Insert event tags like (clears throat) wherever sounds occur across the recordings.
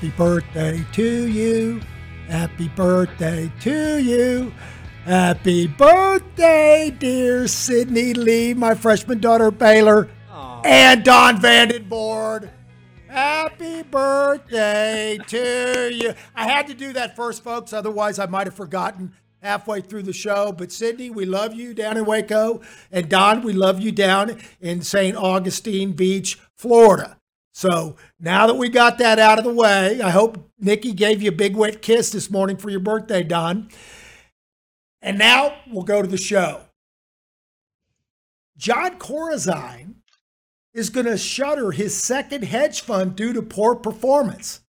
Happy birthday to you. Happy birthday to you. Happy birthday, dear Sydney Lee, my freshman daughter Baylor, and Don Vandenbord. Happy birthday to you. I had to do that first, folks, otherwise, I might have forgotten halfway through the show. But Sydney, we love you down in Waco. And Don, we love you down in St. Augustine Beach, Florida. So now that we got that out of the way, I hope Nikki gave you a big wet kiss this morning for your birthday, Don. And now we'll go to the show. Jon Corzine is going to shutter his second hedge fund due to poor performance.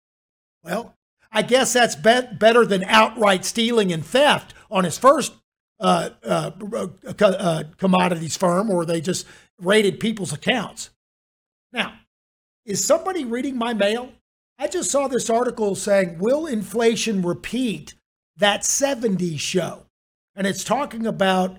Well, I guess that's bet better than outright stealing and theft on his first uh, uh, uh, commodities firm, where they just raided people's accounts. Now, is somebody reading my mail? I just saw this article saying, Will inflation repeat that 70s show? And it's talking about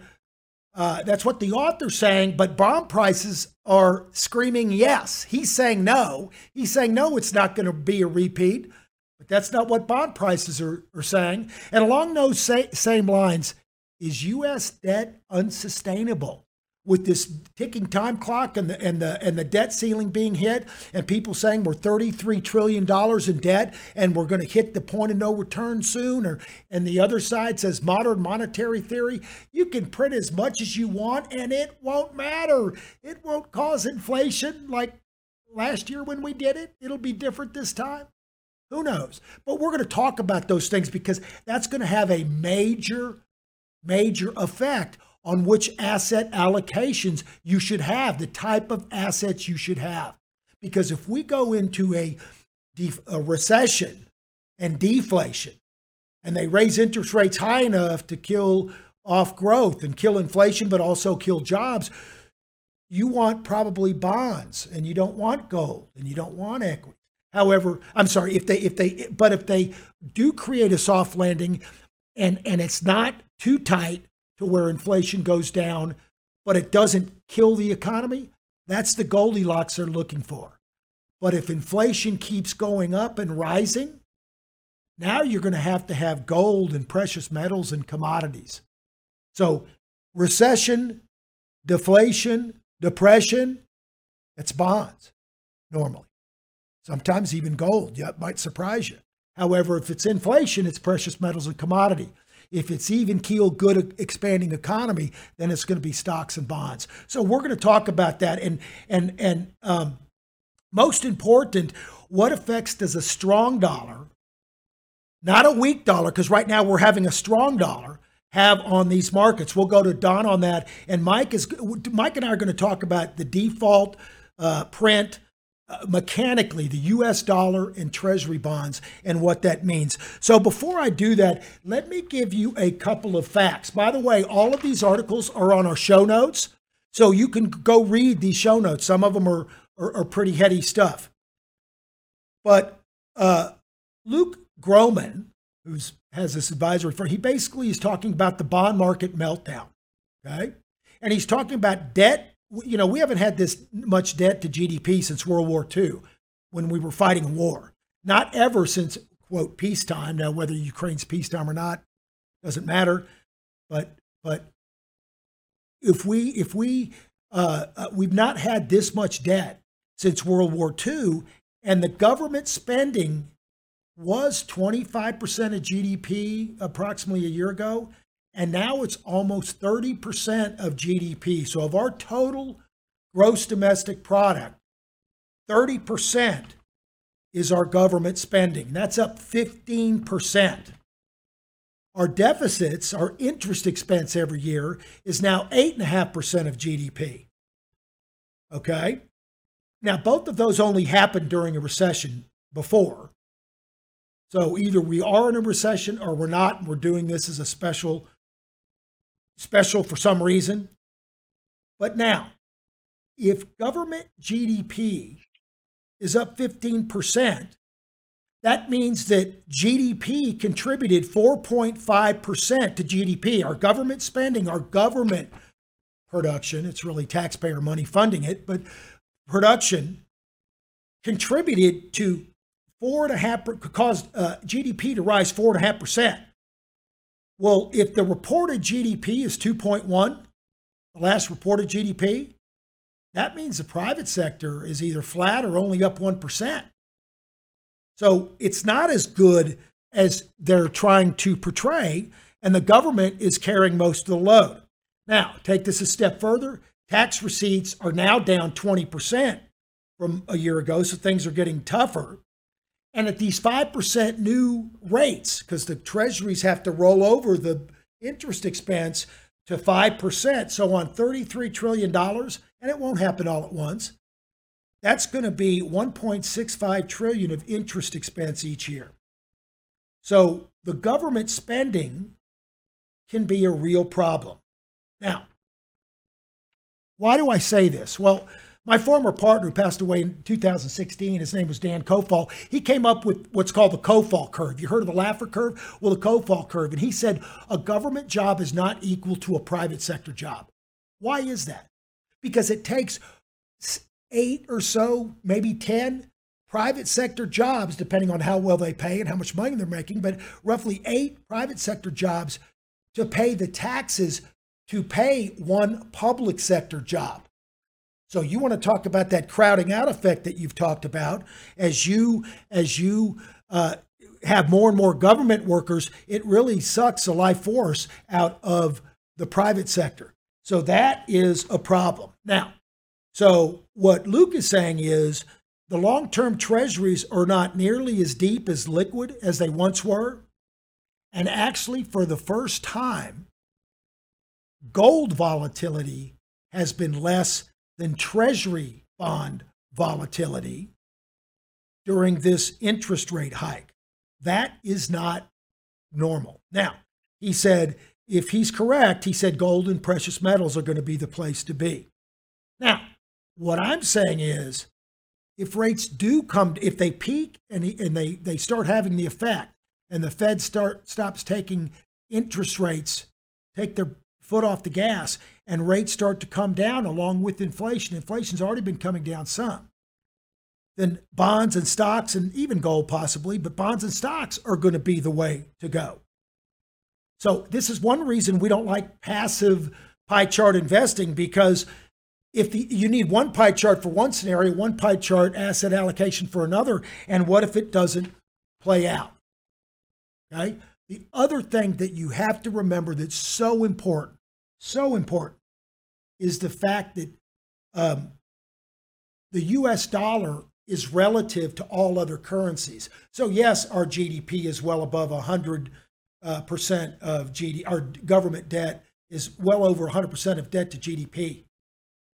uh, that's what the author's saying, but bond prices are screaming yes. He's saying no. He's saying no, it's not going to be a repeat. But that's not what bond prices are, are saying. And along those sa- same lines, is U.S. debt unsustainable? With this ticking time clock and the and the and the debt ceiling being hit, and people saying we're 33 trillion dollars in debt and we're going to hit the point of no return soon, or and the other side says modern monetary theory, you can print as much as you want and it won't matter. It won't cause inflation like last year when we did it. It'll be different this time. Who knows? But we're going to talk about those things because that's going to have a major, major effect on which asset allocations you should have, the type of assets you should have. Because if we go into a, def- a recession and deflation, and they raise interest rates high enough to kill off growth and kill inflation, but also kill jobs, you want probably bonds and you don't want gold and you don't want equity. However, I'm sorry if they if they but if they do create a soft landing and and it's not too tight to where inflation goes down, but it doesn't kill the economy, that's the Goldilocks they're looking for. But if inflation keeps going up and rising, now you're going to have to have gold and precious metals and commodities. So recession, deflation, depression, it's bonds normally. Sometimes even gold. Yeah, it might surprise you. However, if it's inflation, it's precious metals and commodity. If it's even keel, good expanding economy, then it's going to be stocks and bonds. So we're going to talk about that. And and and um, most important, what effects does a strong dollar, not a weak dollar, because right now we're having a strong dollar, have on these markets? We'll go to Don on that, and Mike is Mike and I are going to talk about the default uh, print mechanically the US dollar and treasury bonds and what that means. So before I do that, let me give you a couple of facts. By the way, all of these articles are on our show notes. So you can go read these show notes. Some of them are, are, are pretty heady stuff. But uh, Luke Gromen, who has this advisory firm, he basically is talking about the bond market meltdown. Okay. And he's talking about debt you know, we haven't had this much debt to GDP since World War II when we were fighting war. Not ever since, quote, peacetime. Now, whether Ukraine's peacetime or not doesn't matter. But, but if we if we uh, uh, we've not had this much debt since World War II, and the government spending was 25% of GDP approximately a year ago, and now it's almost 30% of GDP. So of our total gross domestic product, 30% is our government spending. That's up 15%. Our deficits, our interest expense every year is now 8.5% of GDP. Okay? Now, both of those only happened during a recession before. So either we are in a recession or we're not. and We're doing this as a special, special for some reason. But now, if government GDP is up 15%, that means that GDP contributed 4.5% to GDP. Our government spending, our government production, it's really taxpayer money funding it, but production contributed to four and a half, caused uh, GDP to rise four and a half percent. Well, if the reported GDP is 2.1, the last reported GDP, that means the private sector is either flat or only up 1%. So it's not as good as they're trying to portray, and the government is carrying most of the load. Now, take this a step further. Tax receipts are now down 20% from a year ago, so things are getting tougher. And at these 5% new rates, because the treasuries have to roll over the interest expense to 5%, so on $33 trillion, and it won't happen all at once, that's going to be 1.65 trillion of interest expense each year. So the government spending can be a real problem. Now, why do I say this? Well, my former partner who passed away in 2016, his name was Dan Kofal, he came up with what's called the Kofal curve. You heard of the Laffer curve? Well, the Kofal curve. And he said a government job is not equal to a private sector job. Why is that? Because it takes eight or so, maybe 10 private sector jobs, depending on how well they pay and how much money they're making, but roughly eight private sector jobs to pay the taxes to pay one public sector job. So you want to talk about that crowding out effect that you've talked about as you as you uh, have more and more government workers. It really sucks the life force out of the private sector. So that is a problem. Now, so what Luke is saying is the long-term treasuries are not nearly as deep as liquid as they once were, and actually for the first time, gold volatility has been less than treasury bond volatility during this interest rate hike. That is not normal. Now, he said, if he's correct, he said gold and precious metals are going to be the place to be. Now, what I'm saying is, if rates do come, if they peak and, and they, they start having the effect, and the Fed start stops taking interest rates, take their foot off the gas, and rates start to come down along with inflation. Inflation's already been coming down some. Then bonds and stocks, and even gold possibly, but bonds and stocks are going to be the way to go. So this is one reason we don't like passive pie chart investing because if the, you need one pie chart for one scenario, one pie chart asset allocation for another, and what if it doesn't play out? Okay. The other thing that you have to remember that's so important, so important, is the fact that um, the U.S. dollar is relative to all other currencies. So yes, our GDP is well above hundred uh, percent of GDP. Our government debt is well over 100% of debt to GDP.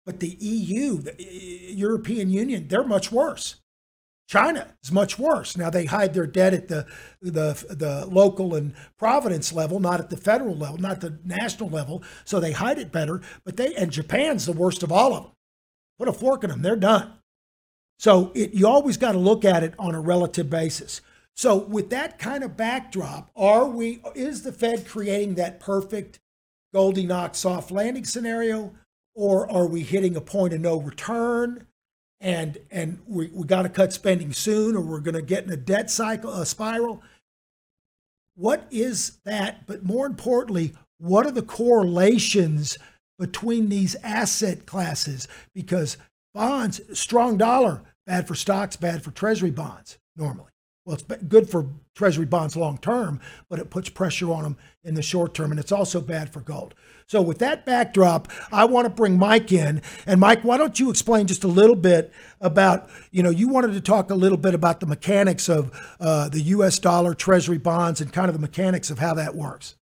But the EU, the European Union, they're much worse. China is much worse. Now they hide their debt at the, the the local and providence level, not at the federal level, not the national level. So they hide it better. But they and Japan's the worst of all of them. Put a fork in them, they're done. So it, you always got to look at it on a relative basis. So with that kind of backdrop, are we? Is the Fed creating that perfect Goldilocks soft landing scenario? or are we hitting a point of no return and and we, we got to cut spending soon or we're going to get in a debt cycle a spiral what is that but more importantly what are the correlations between these asset classes because bonds, strong dollar, bad for stocks, bad for treasury bonds normally. Well, it's good for treasury bonds long term, but it puts pressure on them in the short term, and it's also bad for gold. So, with that backdrop, I want to bring Mike in. And Mike, why don't you explain just a little bit about, you know, you wanted to talk a little bit about the mechanics of uh, the U.S. dollar treasury bonds and kind of the mechanics of how that works.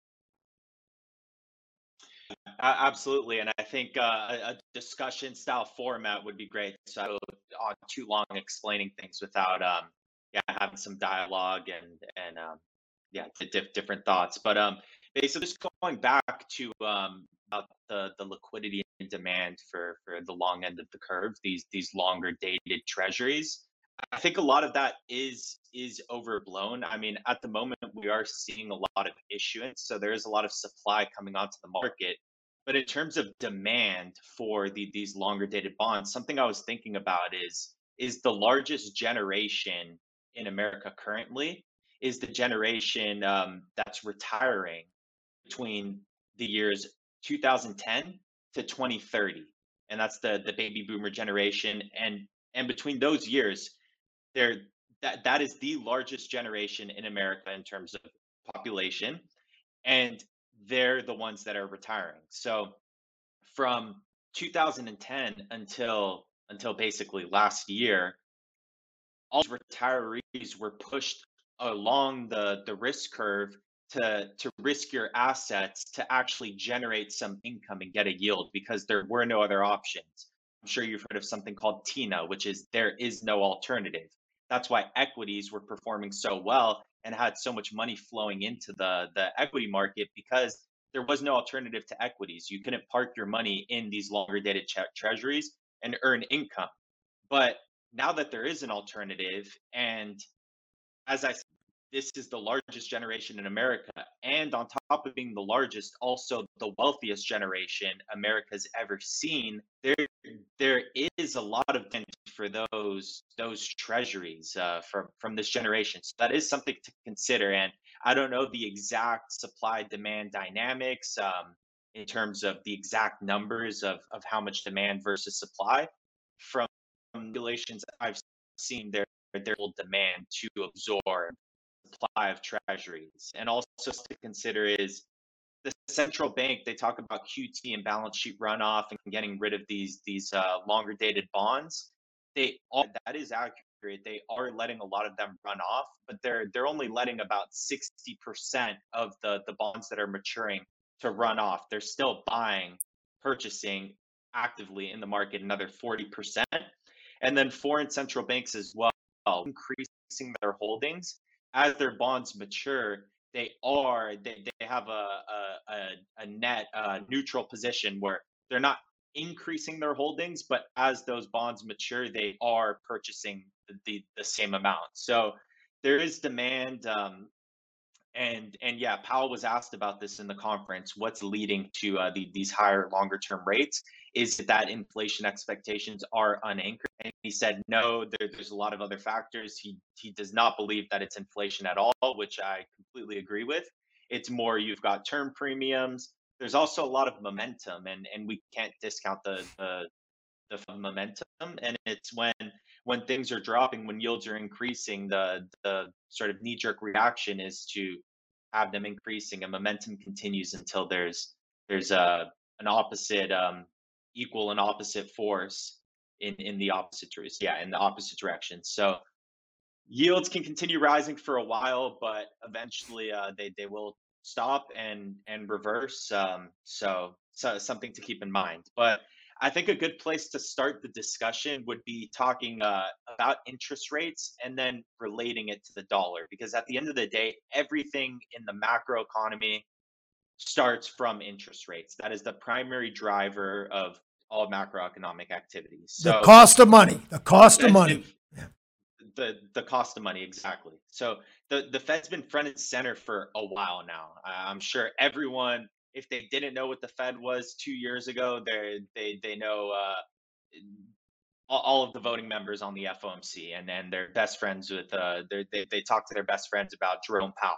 Absolutely, and I think uh, a discussion style format would be great. So I don't go on too long explaining things without, um, yeah, having some dialogue and and um, yeah, di- diff- different thoughts. But um, basically, just going back to um, about the the liquidity and demand for for the long end of the curve, these these longer dated treasuries. I think a lot of that is is overblown. I mean, at the moment, we are seeing a lot of issuance, so there is a lot of supply coming onto the market but in terms of demand for the, these longer dated bonds, something I was thinking about is is the largest generation in America currently is the generation um, that's retiring between the years 2010 to 2030, and that's the the baby boomer generation. And and between those years, there that that is the largest generation in America in terms of population, and they're the ones that are retiring. So from 2010 until until basically last year, all retirees were pushed along the the risk curve to to risk your assets to actually generate some income and get a yield because there were no other options. I'm sure you've heard of something called TINA, which is there is no alternative. That's why equities were performing so well and had so much money flowing into the the equity market because there was no alternative to equities. You couldn't park your money in these longer dated tre- treasuries and earn income. But now that there is an alternative, and as I said, this is the largest generation in America, and on top of being the largest, also the wealthiest generation America's ever seen. There, there is a lot of demand for those those treasuries uh, from from this generation. So that is something to consider. And I don't know the exact supply demand dynamics um, in terms of the exact numbers of of how much demand versus supply from regulations I've seen there will demand to absorb supply of treasuries. And also to consider is the central bank, they talk about QT and balance sheet runoff and getting rid of these these uh, longer dated bonds. They that is accurate. They are letting a lot of them run off, but they're they're only letting about 60% of the the bonds that are maturing to run off. They're still buying, purchasing actively in the market another 40%. And then foreign central banks as well, increasing their holdings as their bonds mature, they are they, they have a a, a, net uh, neutral position where they're not increasing their holdings, but as those bonds mature, they are purchasing the, the, the same amount. So there is demand. Um, and and yeah, Powell was asked about this in the conference. What's leading to uh, the, these higher, longer term rates? Is it that inflation expectations are unanchored? And he said no. There, there's a lot of other factors. He he does not believe that it's inflation at all, which I completely agree with. It's more you've got term premiums. There's also a lot of momentum, and and we can't discount the the the momentum and it's when when things are dropping when yields are increasing the the sort of knee jerk reaction is to have them increasing and momentum continues until there's there's a an opposite um equal and opposite force in in the opposite dir- yeah in the opposite direction so yields can continue rising for a while but eventually uh they they will stop and and reverse um so so something to keep in mind but I think a good place to start the discussion would be talking uh, about interest rates and then relating it to the dollar. Because at the end of the day, everything in the macro economy starts from interest rates. That is the primary driver of all macroeconomic activities. The cost of money, the cost of money. (laughs) the the cost of money exactly. So the the Fed's been front and center for a while now. I'm sure everyone, if they didn't know what the Fed was two years ago, they they they know uh, all, of the voting members on the FOMC, and and they're best friends with uh they they talk to their best friends about Jerome Powell.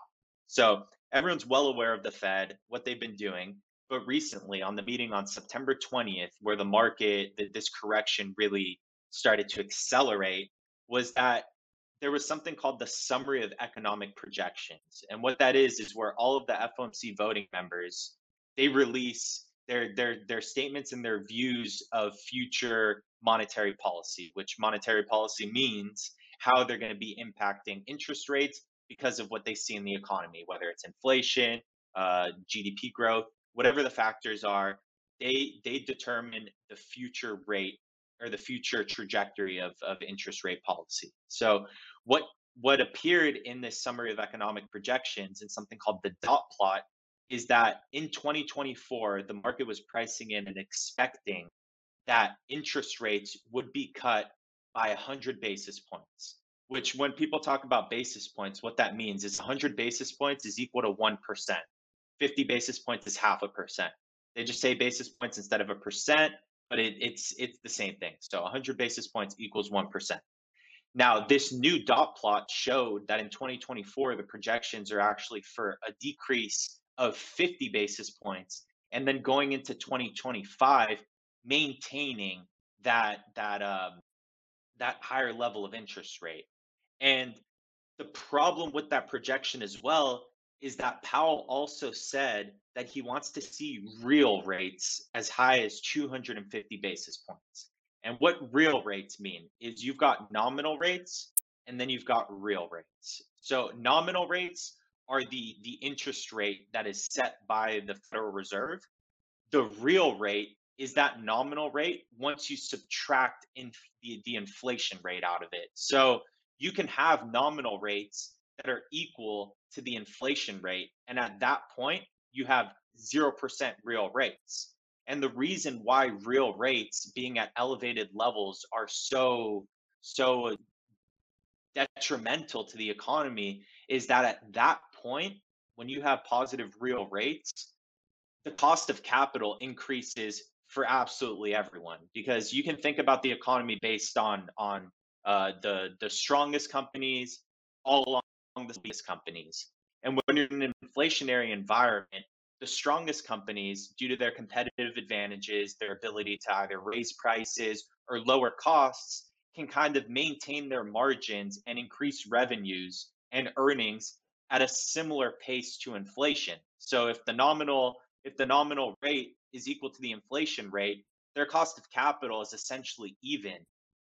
So everyone's well aware of the Fed, what they've been doing. but recently on the meeting on September 20th, where the market, this correction really started to accelerate, was that there was something called the Summary of Economic Projections. And what that is, is where all of the FOMC voting members, they release their, their, their statements and their views of future monetary policy, which monetary policy means how they're going to be impacting interest rates because of what they see in the economy, whether it's inflation, uh, GDP growth, whatever the factors are, they they determine the future rate or the future trajectory of, of interest rate policy. So what what appeared in this summary of economic projections in something called the dot plot is that in 2024 the market was pricing in and expecting that interest rates would be cut by 100 basis points which when people talk about basis points what that means is 100 basis points is equal to 1% 50 basis points is half a percent. They just say basis points instead of a percent but it, it's it's the same thing. So 100 basis points equals 1% now this new dot plot showed that in 2024 the projections are actually for a decrease of 50 basis points and then going into 2025 maintaining that that um that higher level of interest rate and the problem with that projection as well is that Powell also said that he wants to see real rates as high as 250 basis points. And what real rates mean is you've got nominal rates and then you've got real rates. So nominal rates are the the interest rate that is set by the Federal Reserve. The real rate is that nominal rate once you subtract in the, the inflation rate out of it. So you can have nominal rates that are equal to the inflation rate. And at that point, you have 0% real rates. And the reason why real rates being at elevated levels are so, so detrimental to the economy is that at that point, when you have positive real rates, the cost of capital increases for absolutely everyone because you can think about the economy based on on uh, the the strongest companies all along the biggest companies. And when you're in an inflationary environment, the strongest companies, due to their competitive advantages, their ability to either raise prices or lower costs, can kind of maintain their margins and increase revenues and earnings at a similar pace to inflation. So if the nominal if the nominal rate is equal to the inflation rate, their cost of capital is essentially even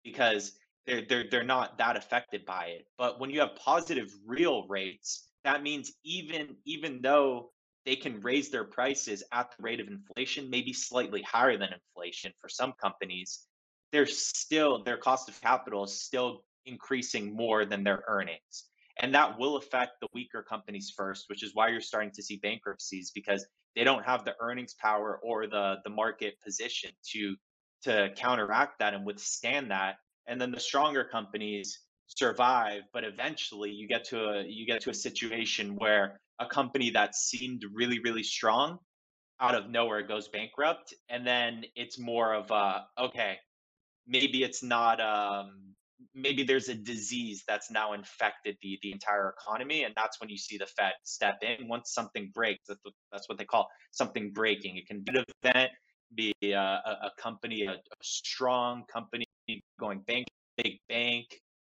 because they're they're they're not that affected by it. But when you have positive real rates, that means even even though they can raise their prices at the rate of inflation, maybe slightly higher than inflation for some companies, they're still their cost of capital is still increasing more than their earnings. And that will affect the weaker companies first, which is why you're starting to see bankruptcies because they don't have the earnings power or the the market position to to counteract that and withstand that and then the stronger companies survive but eventually you get to a you get to a situation where a company that seemed really really strong out of nowhere goes bankrupt and then it's more of a okay maybe it's not um maybe there's a disease that's now infected the the entire economy and that's when you see the fed step in. Once something breaks that's what, that's what they call something breaking. It can be an event be a, a, company a, a strong company going bank big bank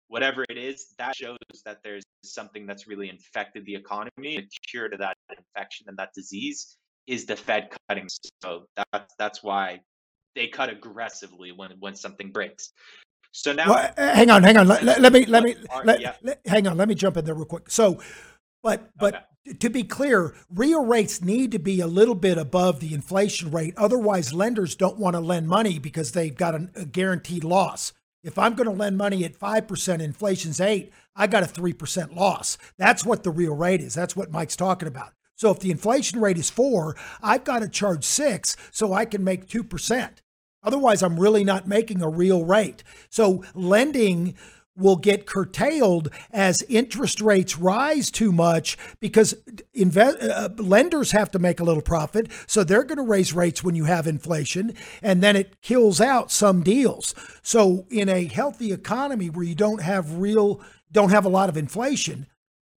whatever it is that shows that there's something that's really infected the economy the cure to that infection and that disease is the fed cutting so that's that's why they cut aggressively when when something breaks so now, Well, hang on, hang on. Let, let- let me let me let, let- hang on. Let me jump in there real quick. So, but but to be clear, real rates need to be a little bit above the inflation rate. Otherwise, lenders don't want to lend money because they've got an, a guaranteed loss. If I'm going to lend money at five percent, inflation's eight. I got a three percent loss. That's what the real rate is. That's what Mike's talking about. So if the inflation rate is four, I've got to charge six so I can make two percent. Otherwise, I'm really not making a real rate. So lending will get curtailed as interest rates rise too much because uh, lenders have to make a little profit. So they're going to raise rates when you have inflation, and then it kills out some deals. So in a healthy economy where you don't have real, don't have a lot of inflation,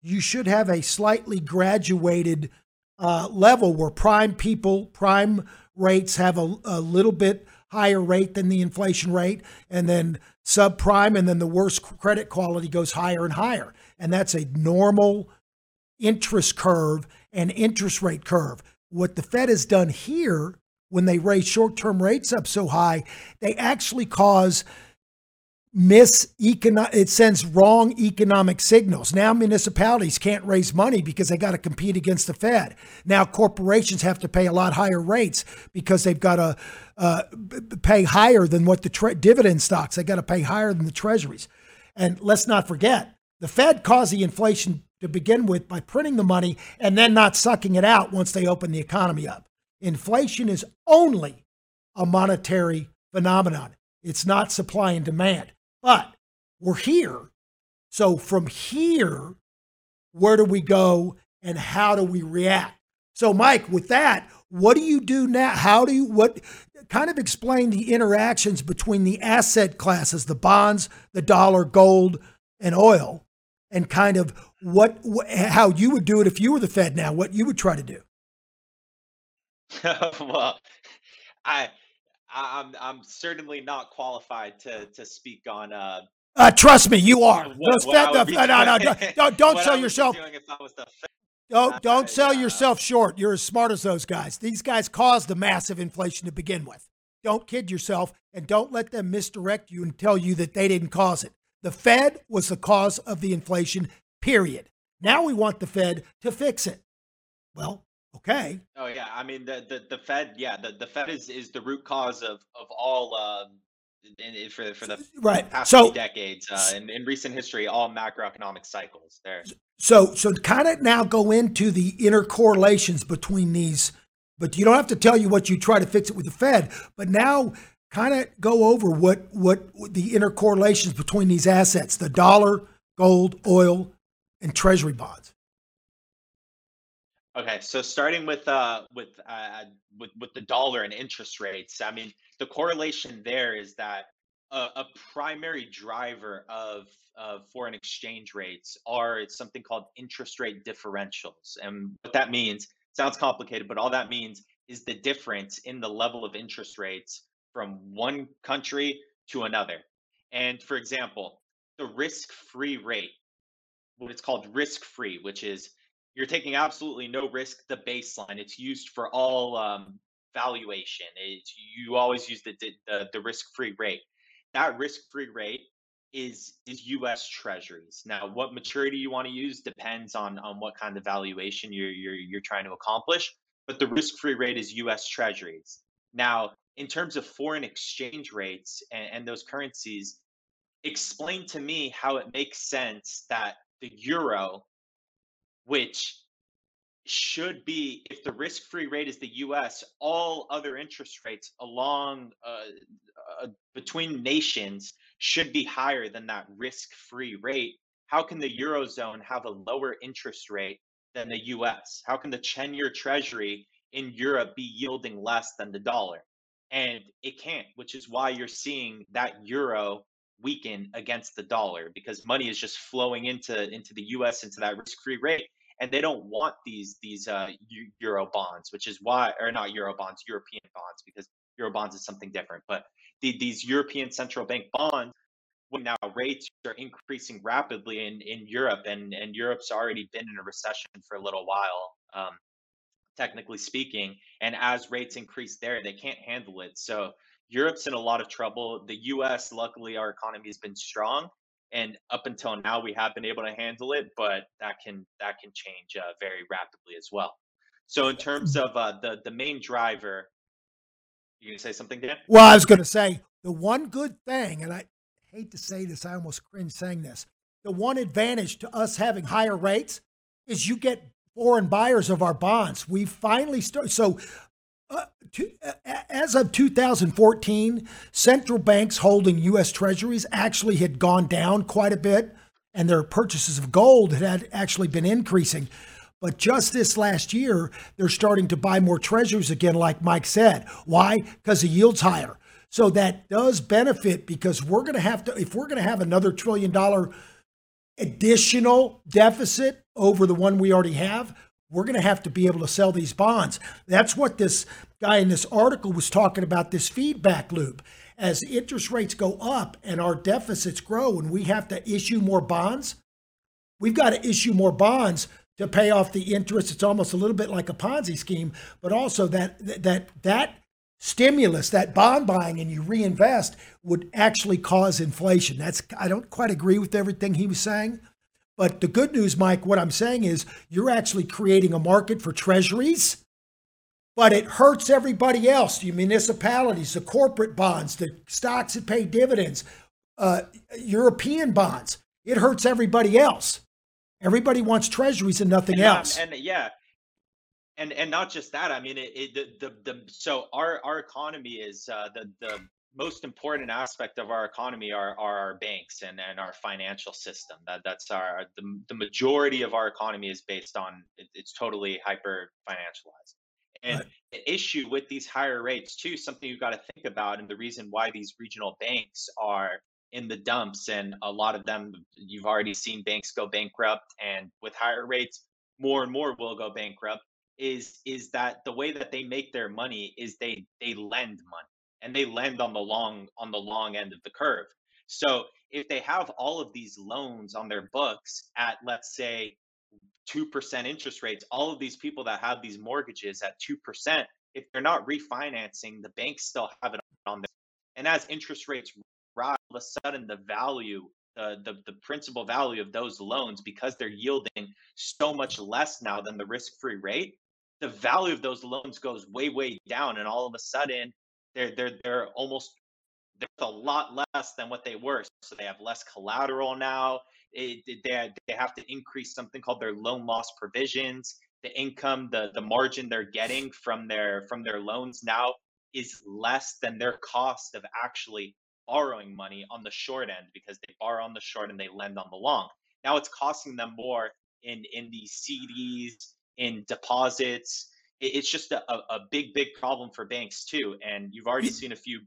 you should have a slightly graduated uh, level where prime people, prime rates have a, a little bit higher rate than the inflation rate, and then subprime, and then the worst credit quality goes higher and higher. And that's a normal interest curve and interest rate curve. What the Fed has done here when they raise short term rates up so high, they actually cause miss econo- it sends wrong economic signals. Now municipalities can't raise money because they got to compete against the Fed. Now corporations have to pay a lot higher rates because they've got to uh, pay higher than what the tre- dividend stocks. They got to pay higher than the treasuries. And let's not forget, the Fed caused the inflation to begin with by printing the money and then not sucking it out once they open the economy up. Inflation is only a monetary phenomenon. It's not supply and demand. But we're here. So from here, where do we go and how do we react? So, Mike, with that, what do you do now? How do you, what, kind of explain the interactions between the asset classes, the bonds, the dollar, gold, and oil, and kind of what, wh- how you would do it if you were the Fed now, what you would try to do. (laughs) well, I, I'm I'm certainly not qualified to to speak on uh Uh, trust me, you are. what, what Fed- the- no, no, no, (laughs) don't, don't, sell I would be yourself. Doing if I was the Fed. Don't don't sell yourself short. You're as smart as those guys. These guys caused the massive inflation to begin with. Don't kid yourself and don't let them misdirect you and tell you that they didn't cause it. The Fed was the cause of the inflation, period. Now we want the Fed to fix it. Well, okay. Oh yeah, I mean the the, the Fed, yeah, the, the Fed is, is the root cause of of all um in, in- for for the Right. past So few decades uh, in, in recent history, all macroeconomic cycles. There, So, so kind of now go into the inner correlations between these, but you don't have to tell you what you try to fix it with the Fed. But now, kind of go over what what the inner correlations between these assets: the dollar, gold, oil, and Treasury bonds. Okay, so starting with uh with uh with with the dollar and interest rates, I mean the correlation there is that a, a primary driver of of foreign exchange rates are it's something called interest rate differentials, and what that means sounds complicated, but all that means is the difference in the level of interest rates from one country to another. And for example, the risk-free rate, what it's called risk-free, which is you're taking absolutely no risk the baseline. It's used for all um, valuation. It's, you always use the, the, the risk-free rate that risk-free rate is is us treasuries. Now what maturity you want to use depends on on what kind of valuation you're you're, you're trying to accomplish but the risk-free rate is us treasuries. Now in terms of foreign exchange rates and, and those currencies explain to me how it makes sense that the euro which should be if the risk-free rate is the US, all other interest rates along uh, uh, between nations should be higher than that risk-free rate. How can the eurozone have a lower interest rate than the US? How can the 10-year treasury in Europe be yielding less than the dollar? And it can't, which is why you're seeing that euro weaken against the dollar because money is just flowing into into the US into that risk-free rate and they don't want these these uh, euro bonds, which is why, or not euro bonds, European bonds, because euro bonds is something different. But the, these European central bank bonds, when now rates are increasing rapidly in in Europe, and and Europe's already been in a recession for a little while, um, technically speaking. And as rates increase there, they can't handle it. So Europe's in a lot of trouble. The U.S. luckily, our economy has been strong and up until now we have been able to handle it but that can that can change uh, very rapidly as well so in terms of uh, the the main driver you gonna say something dan Well, I was going to say the one good thing, and I hate to say this, I almost cringe saying this. The one advantage to us having higher rates is you get foreign buyers of our bonds. We finally start. So, uh, to, uh, as of 2014, central banks holding U.S. Treasuries actually had gone down quite a bit, and their purchases of gold had actually been increasing. But just this last year, they're starting to buy more treasuries again, like Mike said. Why? Because the yield's higher. So that does benefit because we're going to have to, if we're going to have another trillion dollar additional deficit over the one we already have, we're going to have to be able to sell these bonds. That's what this guy in this article was talking about this feedback loop. As interest rates go up and our deficits grow and we have to issue more bonds, we've got to issue more bonds to pay off the interest. It's almost a little bit like a Ponzi scheme, but also that that that stimulus, that bond buying and you reinvest would actually cause inflation. That's I don't quite agree with everything he was saying. But the good news, Mike, what I'm saying is you're actually creating a market for treasuries, but it hurts everybody else the municipalities, the corporate bonds, the stocks that pay dividends, uh, European bonds. It hurts everybody else. Everybody wants treasuries and nothing and, um, else. and yeah and and not just that i mean it, it the, the the so our our economy is uh the the most important aspect of our economy are, are our banks and, and our financial system. That that's our the, the majority of our economy is based on it, it's totally hyper financialized and Right. the issue with these higher rates too something you've got to think about and the reason why these regional banks are in the dumps and a lot of them you've already seen banks go bankrupt and with higher rates more and more will go bankrupt is is that the way that they make their money is they they lend money and they lend on the long on the long end of the curve. So if they have all of these loans on their books at let's say 2% interest rates all of these people that have these mortgages at 2% if they're not refinancing the banks still have it on there. And as interest rates rise all of a sudden the value the, the the principal value of those loans because they're yielding so much less now than the risk-free rate the value of those loans goes way way down and all of a sudden they're they're they're almost they're a lot less than what they were so they have less collateral now. It, they, they have to increase something called their loan loss provisions. The income the the margin they're getting from their from their loans now is less than their cost of actually borrowing money on the short end because they borrow on the short and they lend on the long. Now it's costing them more in in these CDs in deposits it- it's just a, a big big problem for banks too and you've already seen a few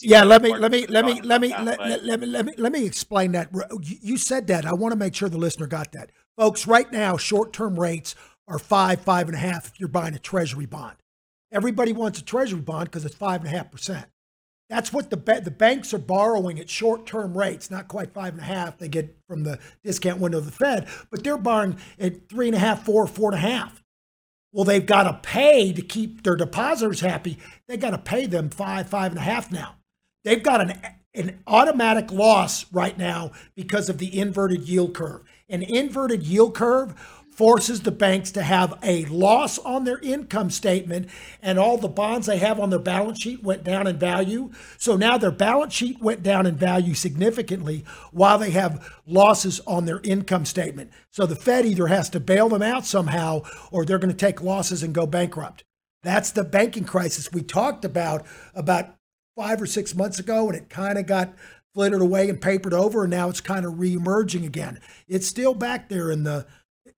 Yeah, let me let me let me let me let, let, let me let me let me explain that. You you said that. I want to make sure the listener got that, folks. Right now, short-term rates are five, five and a half. If you're buying a treasury bond, everybody wants a treasury bond because it's five and a half percent. That's what the ba- the banks are borrowing at short-term rates, not quite five and a half. They get from the discount window of the Fed, but they're borrowing at three and a half, four, four and a half. Well, they've got to pay to keep their depositors happy. They got to pay them five, five and a half now. They've got an an automatic loss right now because of the inverted yield curve. An inverted yield curve forces the banks to have a loss on their income statement and all the bonds they have on their balance sheet went down in value. So now their balance sheet went down in value significantly while they have losses on their income statement. So the Fed either has to bail them out somehow or they're going to take losses and go bankrupt. That's the banking crisis we talked about about five or six months ago, and it kind of got flittered away and papered over, and now it's kind of reemerging again. It's still back there in the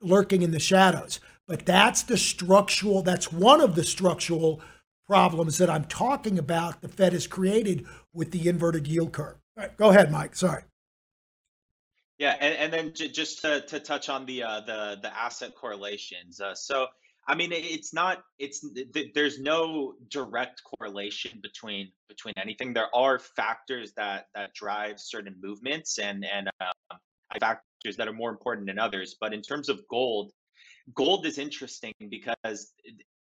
lurking in the shadows, but that's the structural. That's one of the structural problems that I'm talking about. The Fed has created with the inverted yield curve. Go ahead, Mike. Sorry. Yeah, and, and then j- just to, to touch on the uh, the the asset correlations. Uh, so I mean, it's not it's th- th- there's no direct correlation between between anything. There are factors that that drive certain movements and and um, that are more important than others. But in terms of gold, gold is interesting because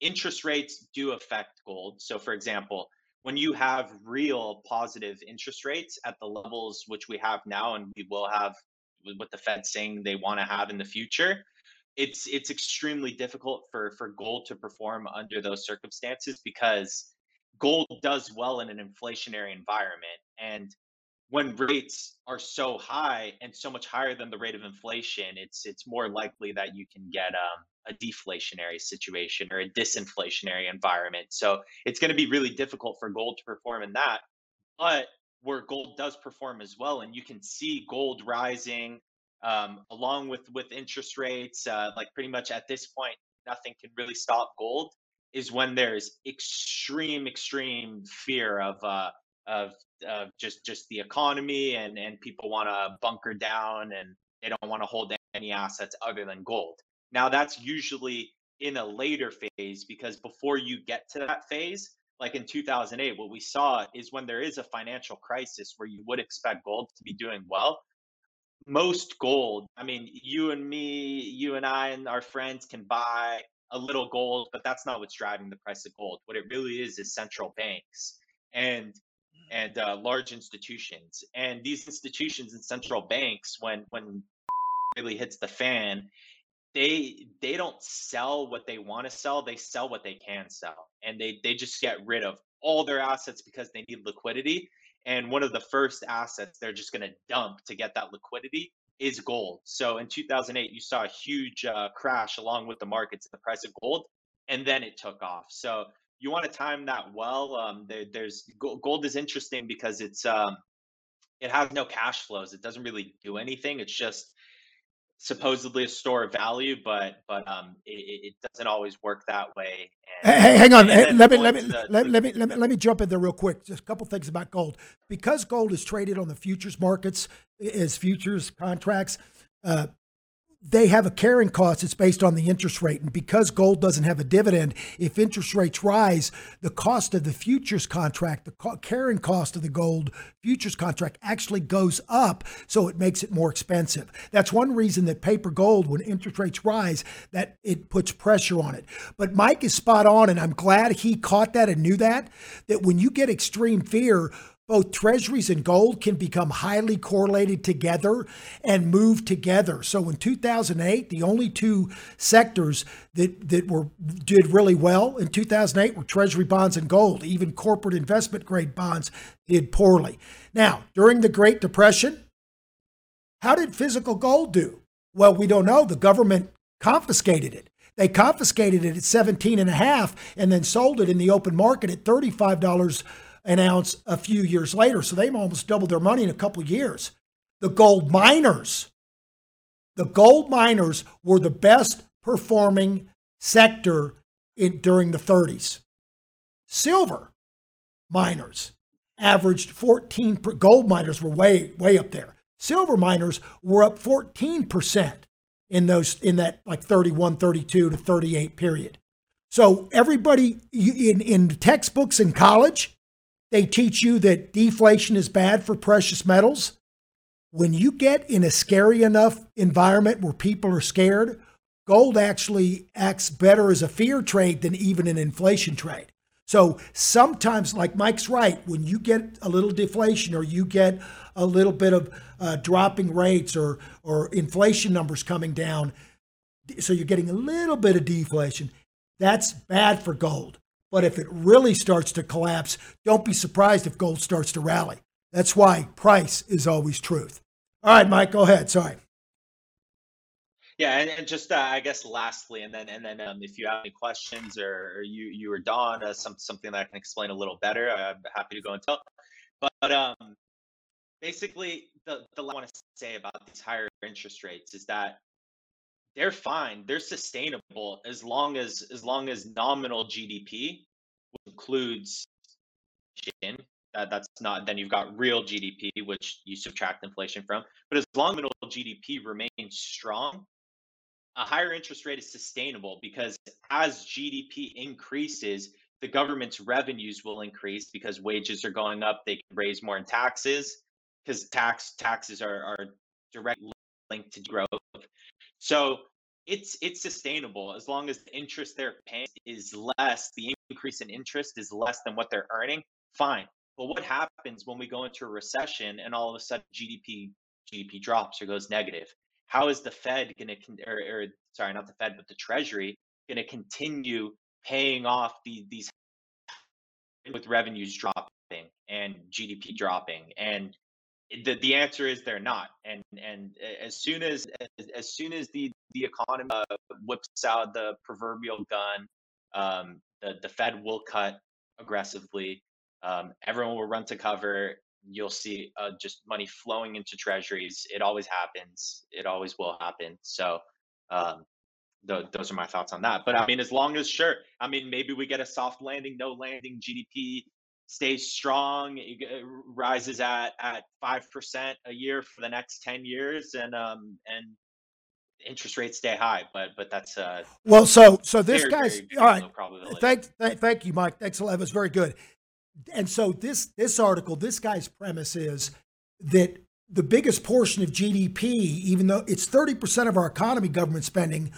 interest rates do affect gold. So, for example, when you have real positive interest rates at the levels which we have now, and we will have what the Fed saying they want to have in the future, it's it's extremely difficult for for gold to perform under those circumstances because gold does well in an inflationary environment and when rates are so high and so much higher than the rate of inflation, it's it's more likely that you can get um, a deflationary situation or a disinflationary environment. So it's going to be really difficult for gold to perform in that. But where gold does perform as well, and you can see gold rising um, along with with interest rates, uh, like pretty much at this point, nothing can really stop gold. Is when there's extreme, extreme fear of uh, of of just just the economy and and people want to bunker down and they don't want to hold any assets other than gold. Now that's usually in a later phase because before you get to that phase, like in 2008, what we saw is when there is a financial crisis where you would expect gold to be doing well, most gold, I mean, you and me, you and I and our friends can buy a little gold, but that's not what's driving the price of gold. What it really is is central banks and and uh, large institutions. And these institutions and central banks, when when really hits the fan, they they don't sell what they want to sell. They sell what they can sell, and they they just get rid of all their assets because they need liquidity. And one of the first assets they're just going to dump to get that liquidity is gold. So in 2008, you saw a huge uh, crash along with the markets, and the price of gold, and then it took off. So you want to time that well. Um, there, there's go- gold is interesting because it's um, it has no cash flows. It doesn't really do anything. It's just supposedly a store of value, but but um, it, it doesn't always work that way. Hey, And, hey, hang on. Hey, let me let me the- let, the- let me let me let me jump in there real quick. Just a couple things about gold. Because gold is traded on the futures markets as futures contracts, uh, they have a carrying cost that's based on the interest rate. And because gold doesn't have a dividend, if interest rates rise, the cost of the futures contract, the carrying cost of the gold futures contract actually goes up. So it makes it more expensive. That's one reason that paper gold, when interest rates rise, that it puts pressure on it. But Mike is spot on, and I'm glad he caught that and knew that, that when you get extreme fear, both treasuries and gold can become highly correlated together and move together. So in 2008, the only two sectors that, that were did really well in 2008 were treasury bonds and gold. Even corporate investment grade bonds did poorly. Now, during the Great Depression, how did physical gold do? Well, we don't know. The government confiscated it. They confiscated it at 17 and a half and then sold it in the open market at $35 an ounce a few years later. So they've almost doubled their money in a couple of years. The gold miners, the gold miners were the best performing sector in, during the 30s. Silver miners averaged 14 per, gold miners were way way up there. Silver miners were up 14% in those in that like 31 32 to 38 period. So everybody in in textbooks in college they teach you that deflation is bad for precious metals. When you get in a scary enough environment where people are scared, gold actually acts better as a fear trade than even an inflation trade. So sometimes, like Mike's right, when you get a little deflation or you get a little bit of uh, dropping rates or or inflation numbers coming down, so you're getting a little bit of deflation, that's bad for gold. But if it really starts to collapse, don't be surprised if gold starts to rally. That's why price is always truth. All right, Mike, go ahead. Sorry. Yeah, and, and just uh, I guess lastly, and then and then um, if you have any questions or, or you you or Don uh, some something that I can explain a little better, I'm happy to go and tell. But um, basically, the the I want to say about these higher interest rates is that they're fine, they're sustainable as long as as long as nominal GDP includes that that's not then you've got real GDP, which you subtract inflation from. But as long as nominal GDP remains strong, a higher interest rate is sustainable because as GDP increases, the government's revenues will increase because wages are going up. They can raise more in taxes because tax taxes are, are directly linked to growth. So it's it's sustainable as long as the interest they're paying is less, the increase in interest is less than what they're earning. Fine. But what happens when we go into a recession and all of a sudden GDP GDP drops or goes negative? how is the Fed going to, or, or sorry, not the Fed, but the Treasury going to continue paying off the, these with revenues dropping and GDP dropping? And the, the answer is they're not. And and as soon as as, as soon as the the economy uh, whips out the proverbial gun, um, the the Fed will cut aggressively. Um, everyone will run to cover, you'll see uh, just money flowing into treasuries. It always happens. It always will happen. So um, th- those are my thoughts on that. But I mean, as long as sure, I mean, maybe we get a soft landing, no landing, GDP stays strong, rises at at five percent a year for the next ten years, and um and interest rates stay high, but but that's uh, Well, so so this very, guy's very, all right. Thank, thank, thank you, Mike. Thanks a lot. It was very good. And so this this article, this guy's premise is that the biggest portion of GDP, even though it's thirty percent of our economy, government spending,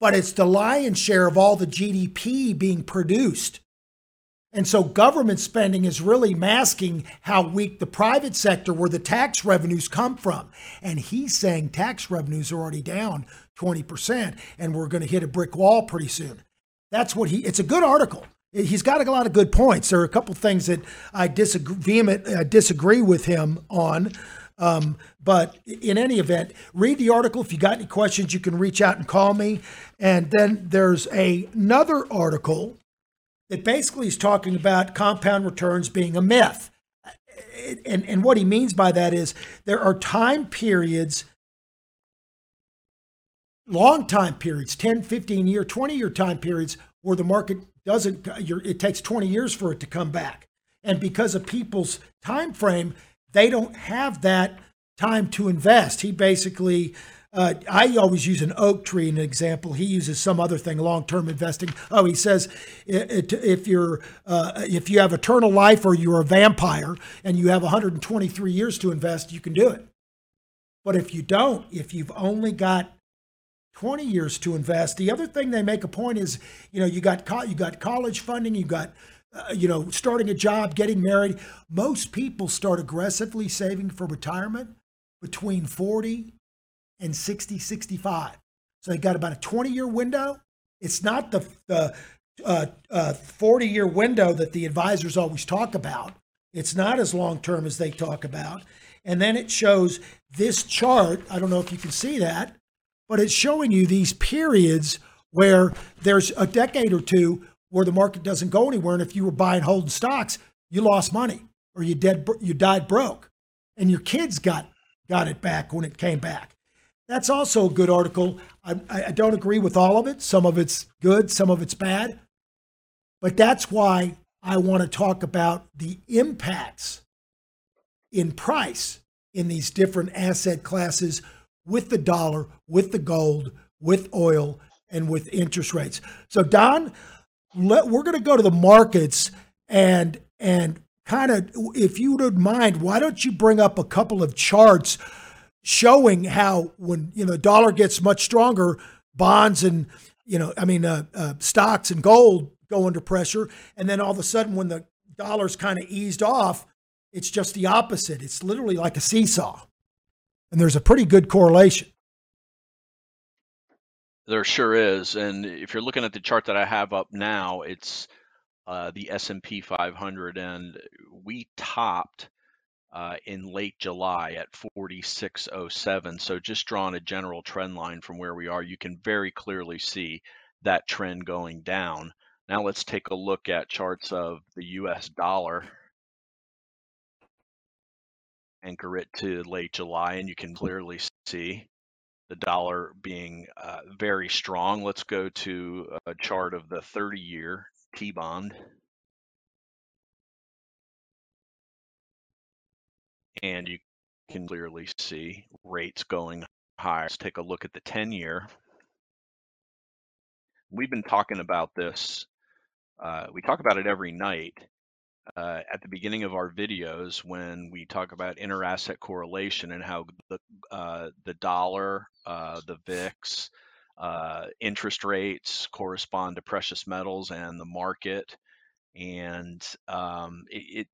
but it's the lion's share of all the GDP being produced. And so government spending is really masking how weak the private sector, where the tax revenues come from. And he's saying tax revenues are already down 20%, and we're going to hit a brick wall pretty soon. That's what he, it's a good article. He's got a lot of good points. There are a couple things that I disagree, vehement, uh, disagree with him on. Um, but in any event, read the article. If you got any questions, you can reach out and call me. And then there's a, another article that basically is talking about compound returns being a myth. And, and what he means by that is there are time periods, long time periods, 10, 15 year, 20 year time periods where the market doesn't, it takes 20 years for it to come back. And because of people's time frame, they don't have that time to invest. He basically, uh, I always use an oak tree an example. He uses some other thing, long-term investing. Oh, he says if you're uh, if you have eternal life or you're a vampire and you have 123 years to invest, you can do it. But if you don't, if you've only got 20 years to invest, the other thing they make a point is, you know, you got co- you got college funding, you got uh, you know, starting a job, getting married. Most people start aggressively saving for retirement between 40 and 60, 65. So they got about a 20 year window. It's not the, the uh, uh, 40 year window that the advisors always talk about. It's not as long term as they talk about. And then it shows this chart. I don't know if you can see that, but it's showing you these periods where there's a decade or two where the market doesn't go anywhere. And if you were buying holding stocks, you lost money or you dead you died broke, and your kids got got it back when it came back. That's also a good article. I, I don't agree with all of it. Some of it's good, some of it's bad. But that's why I want to talk about the impacts in price in these different asset classes with the dollar, with the gold, with oil, and with interest rates. So, Don, let, we're going to go to the markets and and kind of, if you would mind, why don't you bring up a couple of charts showing how when you know the dollar gets much stronger, bonds and you know, I mean, uh, uh, stocks and gold go under pressure, and then all of a sudden, when the dollar's kind of eased off, it's just the opposite. It's literally like a seesaw, and there's a pretty good correlation. There sure is, and if you're looking at the chart that I have up now, it's uh, the S&P 500, and we topped uh, in late July at 4607. So just drawing a general trend line from where we are, you can very clearly see that trend going down. Now let's take a look at charts of the US dollar. Anchor it to late July, and you can clearly see the dollar being uh, very strong. Let's go to a chart of the 30 year T bond. And you can clearly see rates going higher. Let's take a look at the 10 year. We've been talking about this. Uh, we talk about it every night uh, at the beginning of our videos when we talk about interasset correlation and how the uh, the dollar, uh, the VIX, uh, interest rates correspond to precious metals and the market, and um, it, it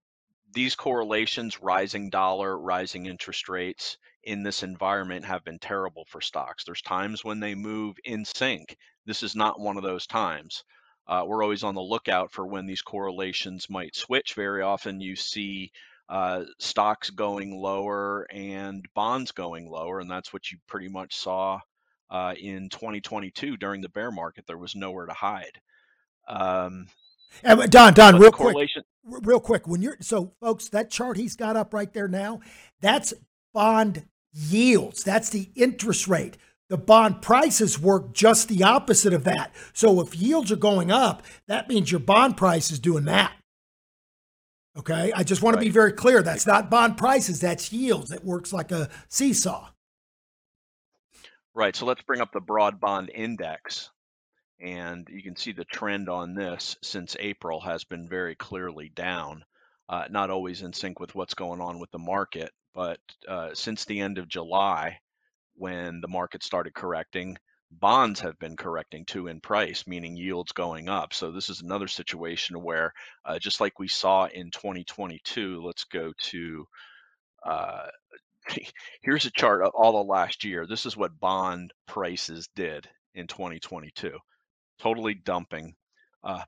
these correlations, rising dollar, rising interest rates in this environment have been terrible for stocks. There's times when they move in sync. This is not one of those times. Uh, we're always on the lookout for when these correlations might switch. Very often you see uh, stocks going lower and bonds going lower, and that's what you pretty much saw uh, in 2022 during the bear market. There was nowhere to hide. Um, And Uh, Don, Don, but real quick, real quick. When you're so, folks, that chart he's got up right there now, that's bond yields. That's the interest rate. The bond prices work just the opposite of that. So if yields are going up, that means your bond price is doing that. Okay, I just want to be very clear. That's not bond prices. That's yields. It works like a seesaw. Right. So let's bring up the broad bond index. And you can see the trend on this since April has been very clearly down, uh, not always in sync with what's going on with the market. But uh, since the end of July, when the market started correcting, bonds have been correcting too in price, meaning yields going up. So this is another situation where, uh, just like we saw in 2022, let's go to uh, (laughs) here's a chart of all of last year. This is what bond prices did in 2022, totally dumping. Uh,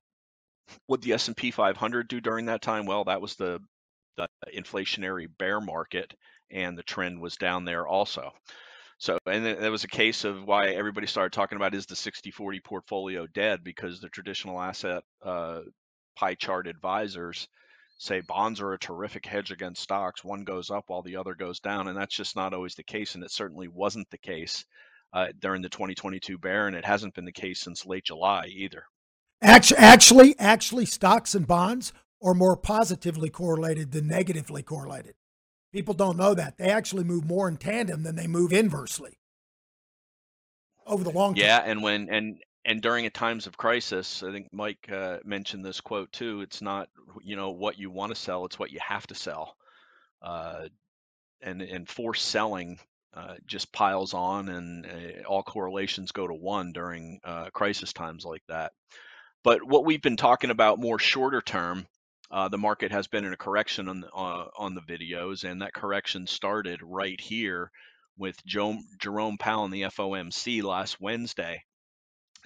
what the S&P 500 do during that time? Well, that was the the inflationary bear market, and the trend was down there also. So, and it was a case of why everybody started talking about is the 60-40 portfolio dead because the traditional asset uh, pie chart advisors say bonds are a terrific hedge against stocks. One goes up while the other goes down, and that's just not always the case. And it certainly wasn't the case uh, during the 2022 bear, and it hasn't been the case since late July either. Actually, actually, actually, stocks and bonds are more positively correlated than negatively correlated. People don't know that. They actually move more in tandem than they move inversely over the long term. Yeah, and when and and during times of crisis, I think Mike uh, mentioned this quote too. It's not you know what you want to sell; it's what you have to sell. Uh, and and forced selling uh, just piles on, and uh, all correlations go to one during uh, crisis times like that. But what we've been talking about more shorter term, uh, the market has been in a correction on the, uh, on the videos, and that correction started right here with Joe, Jerome Powell and the FOMC last Wednesday